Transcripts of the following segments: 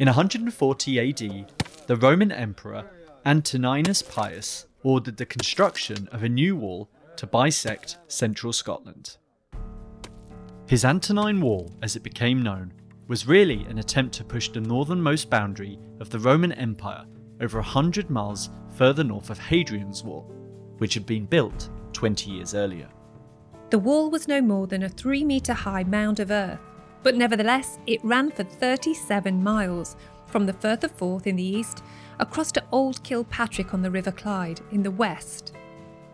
In 140 AD, the Roman Emperor Antoninus Pius ordered the construction of a new wall to bisect central Scotland. His Antonine Wall, as it became known, was really an attempt to push the northernmost boundary of the Roman Empire over a hundred miles further north of Hadrian's Wall, which had been built 20 years earlier. The wall was no more than a three metre high mound of earth, but nevertheless it ran for 37 miles from the Firth of Forth in the east across to Old Kilpatrick on the River Clyde in the west.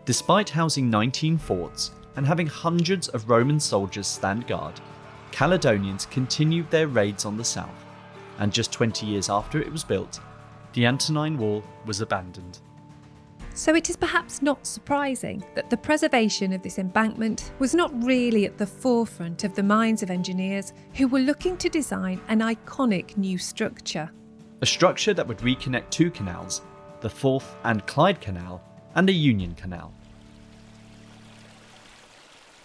Despite housing 19 forts and having hundreds of Roman soldiers stand guard, Caledonians continued their raids on the south, and just 20 years after it was built, the Antonine Wall was abandoned. So it is perhaps not surprising that the preservation of this embankment was not really at the forefront of the minds of engineers who were looking to design an iconic new structure. A structure that would reconnect two canals, the Forth and Clyde Canal and the Union Canal.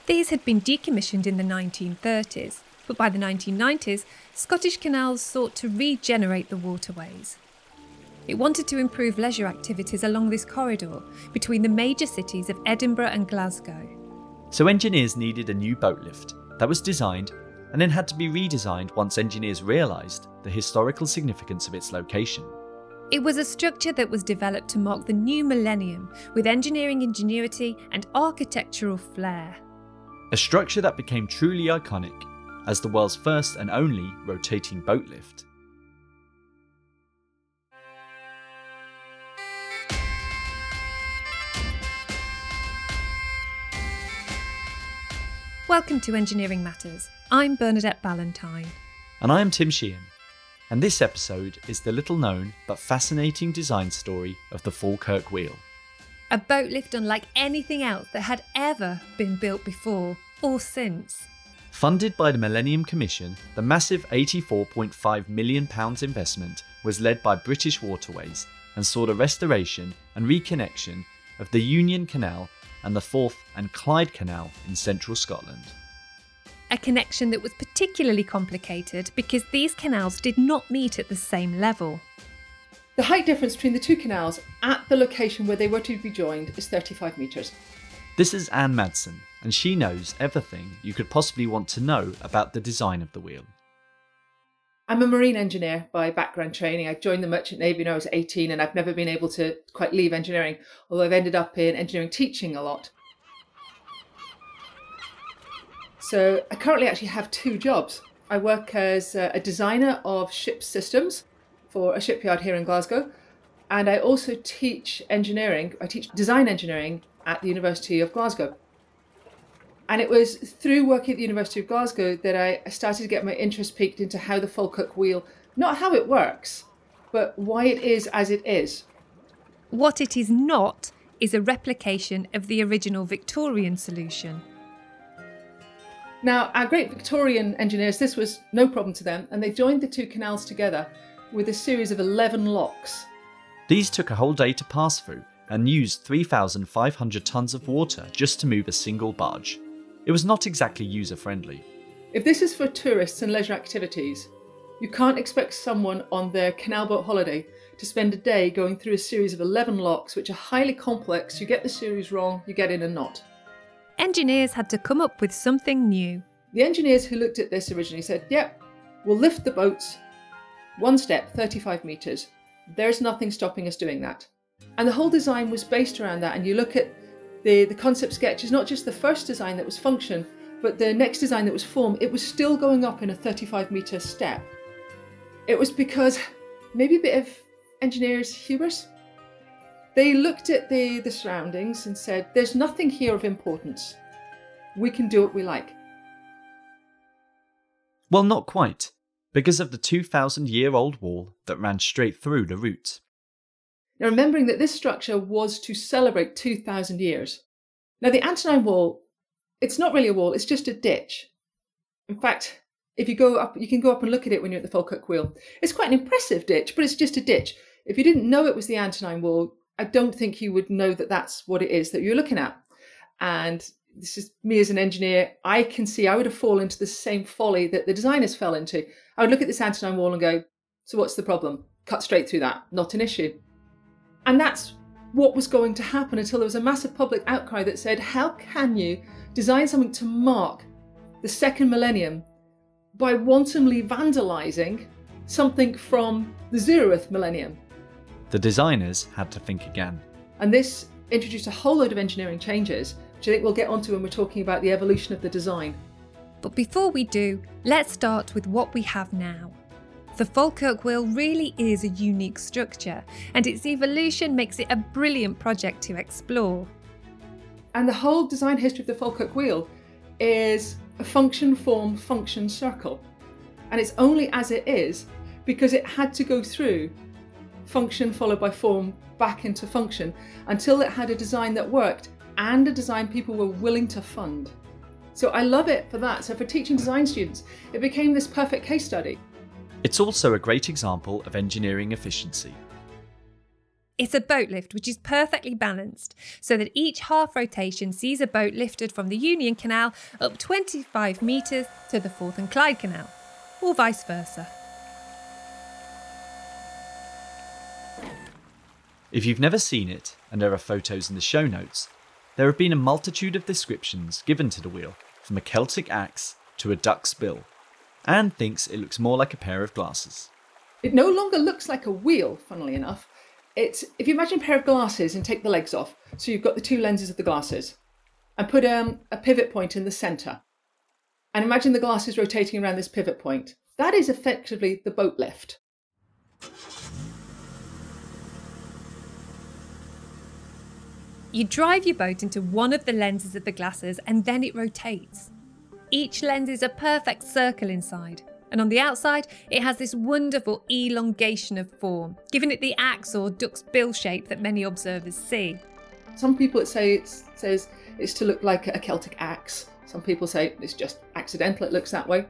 These had been decommissioned in the 1930s, but by the 1990s, Scottish Canals sought to regenerate the waterways. It wanted to improve leisure activities along this corridor between the major cities of Edinburgh and Glasgow. So engineers needed a new boat lift that was designed and then had to be redesigned once engineers realised the historical significance of its location. It was a structure that was developed to mark the new millennium with engineering ingenuity and architectural flair. A structure that became truly iconic as the world's first and only rotating boat lift. Welcome to Engineering Matters. I'm Bernadette Ballantyne. And I am Tim Sheehan. And this episode is the little known but fascinating design story of the Falkirk Wheel. A boat lift unlike anything else that had ever been built before or since. Funded by the Millennium Commission, the massive £84.5 million investment was led by British Waterways and saw the restoration and reconnection of the Union Canal and the Forth and Clyde Canal in central Scotland. A connection that was particularly complicated because these canals did not meet at the same level. The height difference between the two canals at the location where they were to be joined is 35 metres. This is Anne Madsen, and she knows everything you could possibly want to know about the design of the wheel. I'm a marine engineer by background training. I joined the Merchant Navy when I was 18 and I've never been able to quite leave engineering, although I've ended up in engineering teaching a lot. So I currently actually have two jobs. I work as a designer of ship systems for a shipyard here in Glasgow, and I also teach engineering. I teach design engineering at the University of Glasgow. And it was through working at the University of Glasgow that I started to get my interest piqued into how the Falkirk wheel, not how it works, but why it is as it is. What it is not is a replication of the original Victorian solution. Now, our great Victorian engineers, this was no problem to them, and they joined the two canals together with a series of 11 locks. These took a whole day to pass through and used 3,500 tonnes of water just to move a single barge. It was not exactly user friendly. If this is for tourists and leisure activities, you can't expect someone on their canal boat holiday to spend a day going through a series of 11 locks, which are highly complex. You get the series wrong, you get in a knot. Engineers had to come up with something new. The engineers who looked at this originally said, yep, we'll lift the boats one step, 35 metres. There's nothing stopping us doing that. And the whole design was based around that. And you look at the, the concept sketch is not just the first design that was function, but the next design that was form, it was still going up in a 35 metre step. It was because maybe a bit of engineers' hubris. They looked at the, the surroundings and said, There's nothing here of importance. We can do what we like. Well, not quite, because of the 2,000 year old wall that ran straight through the route. Now, remembering that this structure was to celebrate 2,000 years. Now, the Antonine Wall, it's not really a wall, it's just a ditch. In fact, if you go up, you can go up and look at it when you're at the Falkirk Wheel. It's quite an impressive ditch, but it's just a ditch. If you didn't know it was the Antonine Wall, I don't think you would know that that's what it is that you're looking at. And this is me as an engineer. I can see I would have fallen into the same folly that the designers fell into. I would look at this Antonine Wall and go, So what's the problem? Cut straight through that, not an issue. And that's what was going to happen until there was a massive public outcry that said, how can you design something to mark the second millennium by wantonly vandalizing something from the zeroth millennium? The designers had to think again. And this introduced a whole load of engineering changes, which I think we'll get onto when we're talking about the evolution of the design. But before we do, let's start with what we have now. The Falkirk wheel really is a unique structure, and its evolution makes it a brilliant project to explore. And the whole design history of the Falkirk wheel is a function form function circle. And it's only as it is because it had to go through function followed by form back into function until it had a design that worked and a design people were willing to fund. So I love it for that. So for teaching design students, it became this perfect case study. It's also a great example of engineering efficiency. It's a boat lift which is perfectly balanced so that each half rotation sees a boat lifted from the Union Canal up 25 metres to the Forth and Clyde Canal, or vice versa. If you've never seen it, and there are photos in the show notes, there have been a multitude of descriptions given to the wheel, from a Celtic axe to a duck's bill. Anne thinks it looks more like a pair of glasses. It no longer looks like a wheel, funnily enough. It's if you imagine a pair of glasses and take the legs off, so you've got the two lenses of the glasses, and put um, a pivot point in the centre. And imagine the glasses rotating around this pivot point. That is effectively the boat lift. You drive your boat into one of the lenses of the glasses and then it rotates. Each lens is a perfect circle inside, and on the outside, it has this wonderful elongation of form, giving it the axe or duck's bill shape that many observers see. Some people say says it's to look like a Celtic axe. Some people say it's just accidental, it looks that way.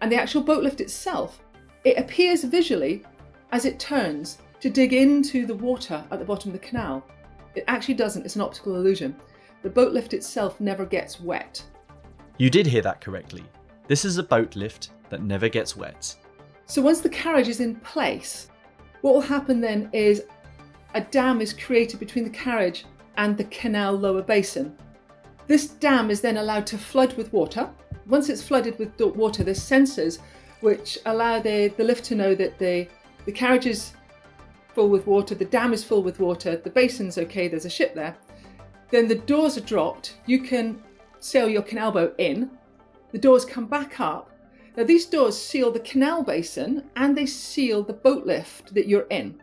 And the actual boat lift itself, it appears visually as it turns to dig into the water at the bottom of the canal. It actually doesn't, it's an optical illusion. The boat lift itself never gets wet. You did hear that correctly. This is a boat lift that never gets wet. So once the carriage is in place, what will happen then is a dam is created between the carriage and the canal lower basin. This dam is then allowed to flood with water. Once it's flooded with water, there's sensors which allow the, the lift to know that the, the carriage is full with water, the dam is full with water, the basin's okay, there's a ship there. Then the doors are dropped. You can sail your canal boat in, the doors come back up. Now, these doors seal the canal basin and they seal the boat lift that you're in.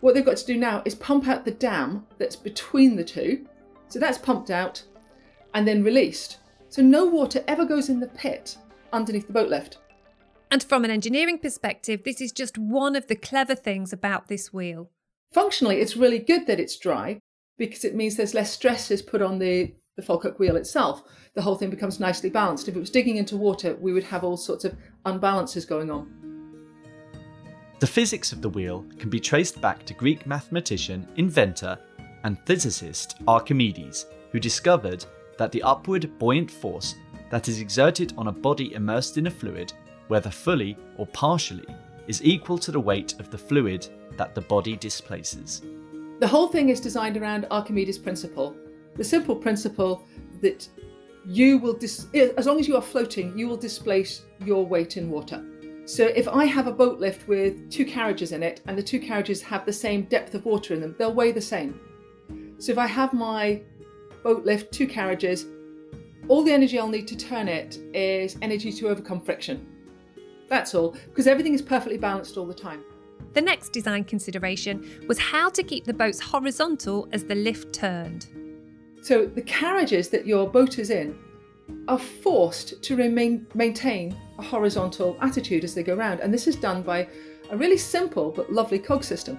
What they've got to do now is pump out the dam that's between the two. So that's pumped out and then released. So no water ever goes in the pit underneath the boat lift. And from an engineering perspective, this is just one of the clever things about this wheel. Functionally, it's really good that it's dry because it means there's less stresses put on the the Falkirk wheel itself, the whole thing becomes nicely balanced. If it was digging into water, we would have all sorts of unbalances going on. The physics of the wheel can be traced back to Greek mathematician, inventor, and physicist Archimedes, who discovered that the upward buoyant force that is exerted on a body immersed in a fluid, whether fully or partially, is equal to the weight of the fluid that the body displaces. The whole thing is designed around Archimedes' principle, the simple principle that you will, dis- as long as you are floating, you will displace your weight in water. So if I have a boat lift with two carriages in it and the two carriages have the same depth of water in them, they'll weigh the same. So if I have my boat lift, two carriages, all the energy I'll need to turn it is energy to overcome friction. That's all, because everything is perfectly balanced all the time. The next design consideration was how to keep the boats horizontal as the lift turned. So the carriages that your boat is in are forced to remain maintain a horizontal attitude as they go round, and this is done by a really simple but lovely cog system.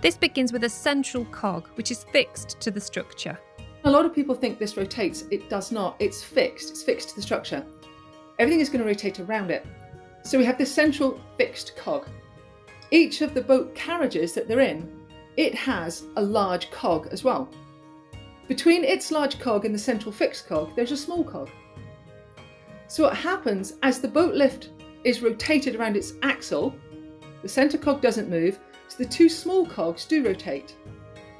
This begins with a central cog, which is fixed to the structure. A lot of people think this rotates. It does not. It's fixed. It's fixed to the structure. Everything is going to rotate around it. So we have this central fixed cog. Each of the boat carriages that they're in, it has a large cog as well. Between its large cog and the central fixed cog, there's a small cog. So what happens as the boat lift is rotated around its axle, The centre cog doesn't move, so the two small cogs do rotate.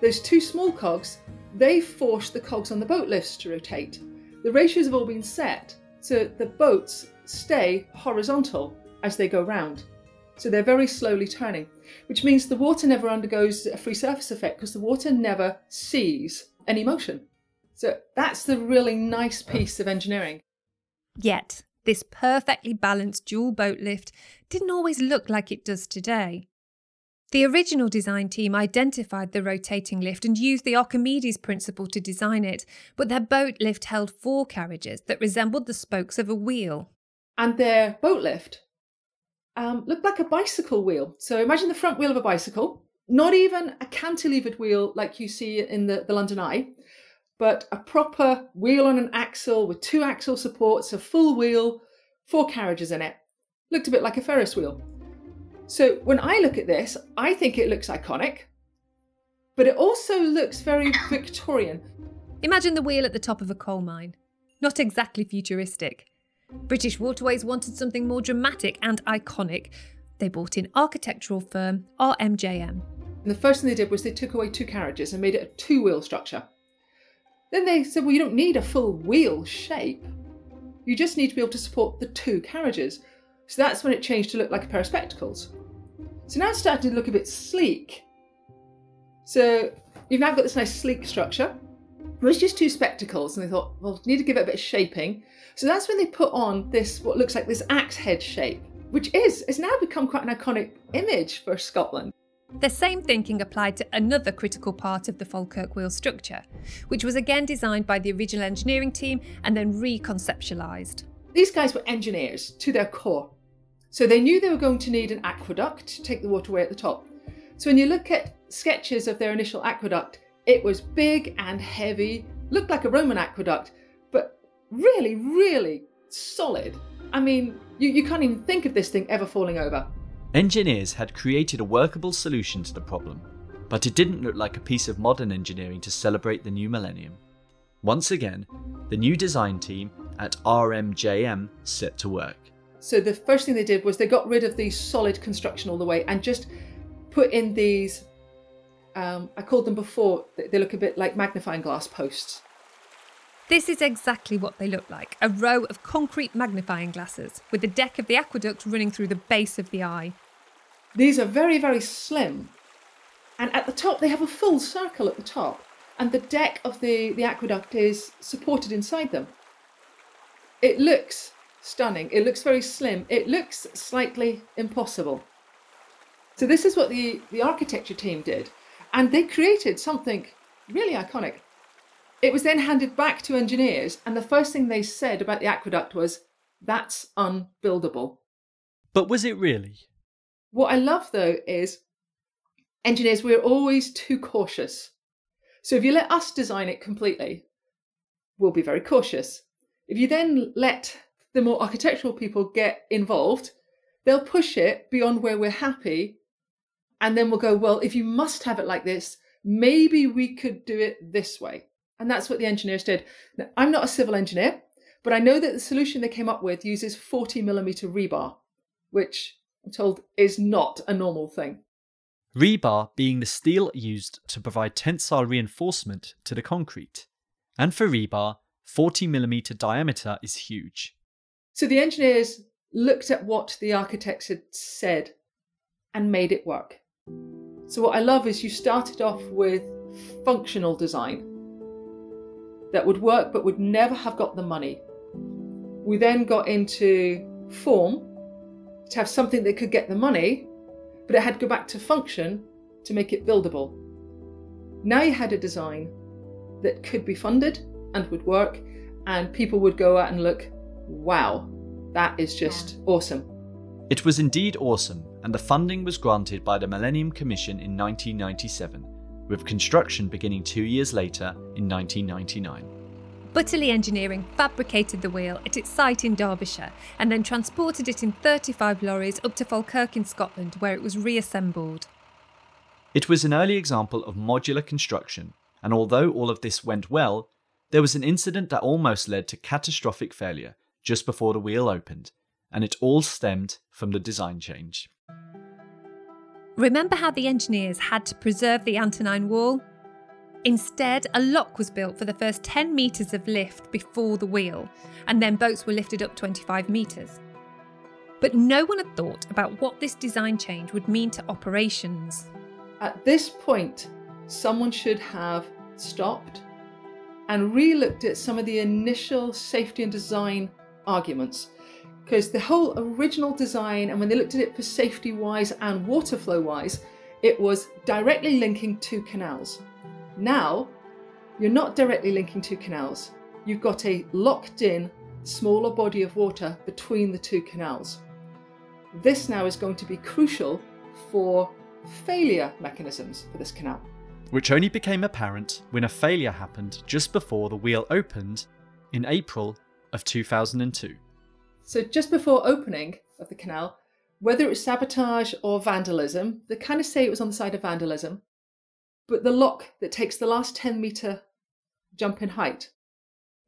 Those two small cogs, they force the cogs on the boat lifts to rotate. The ratios have all been set so the boats stay horizontal as they go round. So they're very slowly turning, which means the water never undergoes a free surface effect because the water never sees any motion. So that's the really nice piece of engineering. Yet, this perfectly balanced dual boat lift didn't always look like it does today. The original design team identified the rotating lift and used the Archimedes principle to design it, but their boat lift held four carriages that resembled the spokes of a wheel. And their boat lift um, looked like a bicycle wheel. So imagine the front wheel of a bicycle, not even a cantilevered wheel like you see in the, the London Eye, but a proper wheel on an axle with two axle supports, a full wheel, four carriages in it. Looked a bit like a Ferris wheel. So when I look at this, I think it looks iconic, but it also looks very Victorian. Imagine the wheel at the top of a coal mine. Not exactly futuristic. British Waterways wanted something more dramatic and iconic. They bought in architectural firm RMJM. And the first thing they did was they took away two carriages and made it a two wheel structure. Then they said, well, you don't need a full wheel shape. You just need to be able to support the two carriages. So that's when it changed to look like a pair of spectacles. So now it's starting to look a bit sleek. So you've now got this nice sleek structure. It was just two spectacles, and they thought, well, need to give it a bit of shaping. So that's when they put on this, what looks like this axe head shape, which is, has now become quite an iconic image for Scotland. The same thinking applied to another critical part of the Falkirk wheel structure, which was again designed by the original engineering team and then reconceptualised. These guys were engineers to their core. So they knew they were going to need an aqueduct to take the water away at the top. So when you look at sketches of their initial aqueduct, it was big and heavy, looked like a Roman aqueduct, but really, really solid. I mean, you, you can't even think of this thing ever falling over. Engineers had created a workable solution to the problem, but it didn't look like a piece of modern engineering to celebrate the new millennium. Once again, the new design team at RMJM set to work. So the first thing they did was they got rid of the solid construction all the way and just put in these. Um, I called them before. They look a bit like magnifying glass posts. This is exactly what they look like a row of concrete magnifying glasses with the deck of the aqueduct running through the base of the eye. These are very, very slim. And at the top, they have a full circle at the top, and the deck of the, the aqueduct is supported inside them. It looks stunning. It looks very slim. It looks slightly impossible. So this is what the, the architecture team did. And they created something really iconic. It was then handed back to engineers, and the first thing they said about the aqueduct was, that's unbuildable. But was it really? What I love though is engineers, we're always too cautious. So if you let us design it completely, we'll be very cautious. If you then let the more architectural people get involved, they'll push it beyond where we're happy. And then we'll go, well, if you must have it like this, maybe we could do it this way. And that's what the engineers did. Now, I'm not a civil engineer, but I know that the solution they came up with uses 40 millimeter rebar, which I'm told is not a normal thing. Rebar being the steel used to provide tensile reinforcement to the concrete. And for rebar, 40 millimeter diameter is huge. So the engineers looked at what the architects had said and made it work. So what I love is you started off with functional design that would work but would never have got the money. We then got into form to have something that could get the money, but it had to go back to function to make it buildable. Now you had a design that could be funded and would work, and people would go out and look, wow, that is just awesome. It was indeed awesome, and the funding was granted by the Millennium Commission in 1997, with construction beginning two years later in 1999. Butterley Engineering fabricated the wheel at its site in Derbyshire and then transported it in 35 lorries up to Falkirk in Scotland, where it was reassembled. It was an early example of modular construction, and although all of this went well, there was an incident that almost led to catastrophic failure just before the wheel opened, and it all stemmed from the design change. Remember how the engineers had to preserve the Antonine Wall? Instead, a lock was built for the first 10 metres of lift before the wheel, and then boats were lifted up 25 metres. But no one had thought about what this design change would mean to operations. At this point, someone should have stopped and re looked at some of the initial safety and design arguments. Because the whole original design, and when they looked at it for safety wise and water flow wise, it was directly linking two canals. Now, you're not directly linking two canals, you've got a locked in, smaller body of water between the two canals. This now is going to be crucial for failure mechanisms for this canal. Which only became apparent when a failure happened just before the wheel opened in April of 2002. So, just before opening of the canal, whether it was sabotage or vandalism, they kind of say it was on the side of vandalism, but the lock that takes the last 10 metre jump in height,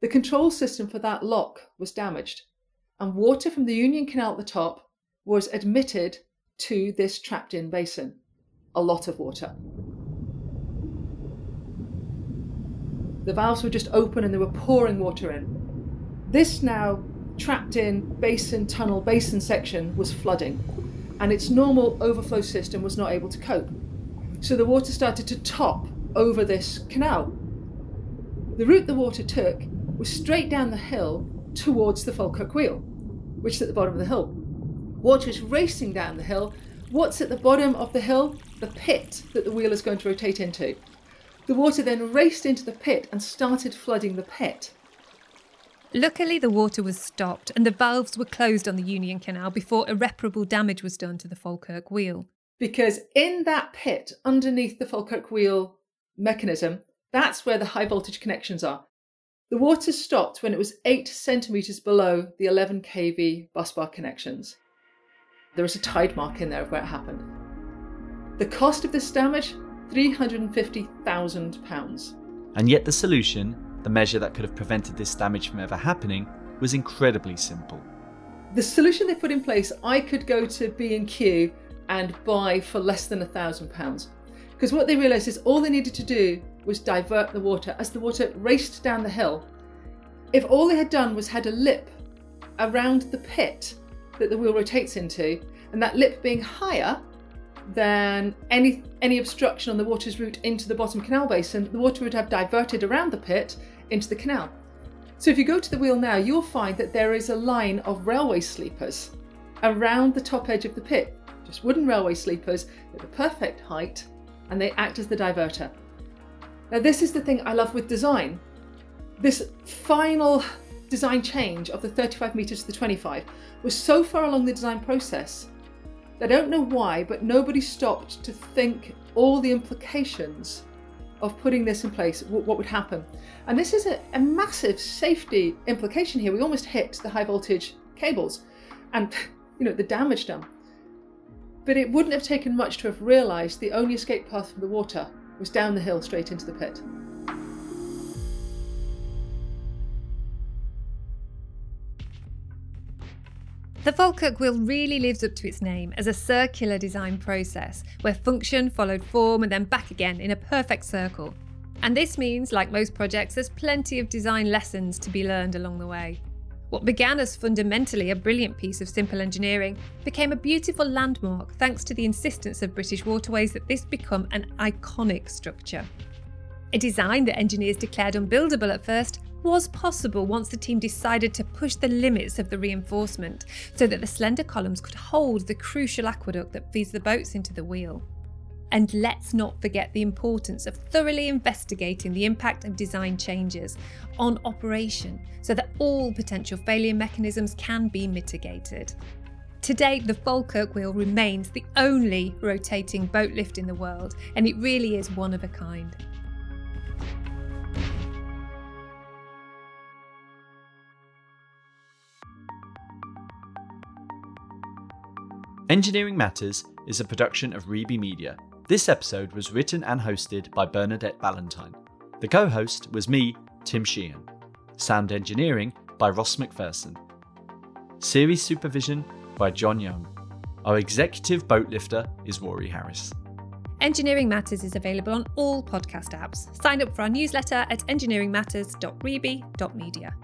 the control system for that lock was damaged, and water from the Union Canal at the top was admitted to this trapped in basin. A lot of water. The valves were just open and they were pouring water in. This now trapped in basin, tunnel, basin section was flooding, and its normal overflow system was not able to cope. So the water started to top over this canal. The route the water took was straight down the hill towards the Falkirk Wheel, which is at the bottom of the hill. Water is racing down the hill. What's at the bottom of the hill? The pit that the wheel is going to rotate into. The water then raced into the pit and started flooding the pit. Luckily, the water was stopped and the valves were closed on the Union Canal before irreparable damage was done to the Falkirk wheel. Because in that pit, underneath the Falkirk wheel mechanism, that's where the high voltage connections are. The water stopped when it was 8 centimetres below the 11 kV busbar connections. There is a tide mark in there of where it happened. The cost of this damage £350,000. And yet, the solution, the measure that could have prevented this damage from ever happening, was incredibly simple. The solution they put in place, I could go to B&Q and buy for less than a thousand pounds. Because what they realised is all they needed to do was divert the water as the water raced down the hill. If all they had done was had a lip around the pit that the wheel rotates into, and that lip being higher than any any obstruction on the water's route into the bottom canal basin, the water would have diverted around the pit into the canal. So if you go to the wheel now, you'll find that there is a line of railway sleepers around the top edge of the pit. Just wooden railway sleepers at the perfect height, and they act as the diverter. Now, this is the thing I love with design. This final design change of the 35 metres to the 25 was so far along the design process I don't know why, but nobody stopped to think all the implications of putting this in place, what, would happen. And this is a, a, massive safety implication here. We almost hit the high voltage cables and you know the damage done. But it wouldn't have taken much to have realised the only escape path from the water was down the hill straight into the pit. The Falkirk wheel really lives up to its name as a circular design process where function followed form and then back again in a perfect circle. And this means, like most projects, there's plenty of design lessons to be learned along the way. What began as fundamentally a brilliant piece of simple engineering became a beautiful landmark thanks to the insistence of British Waterways that this become an iconic structure. A design that engineers declared unbuildable at first was possible once the team decided to push the limits of the reinforcement so that the slender columns could hold the crucial aqueduct that feeds the boats into the wheel. And let's not forget the importance of thoroughly investigating the impact of design changes on operation so that all potential failure mechanisms can be mitigated. Today, the Falkirk wheel remains the only rotating boat lift in the world, and it really is one of a kind. Engineering Matters is a production of Reby Media. This episode was written and hosted by Bernadette Ballantyne. The co host was me, Tim Sheehan. Sound engineering by Ross McPherson. Series supervision by John Young. Our executive boat lifter is Rory Harris. Engineering Matters is available on all podcast apps. Sign up for our newsletter at engineeringmatters.reby.media.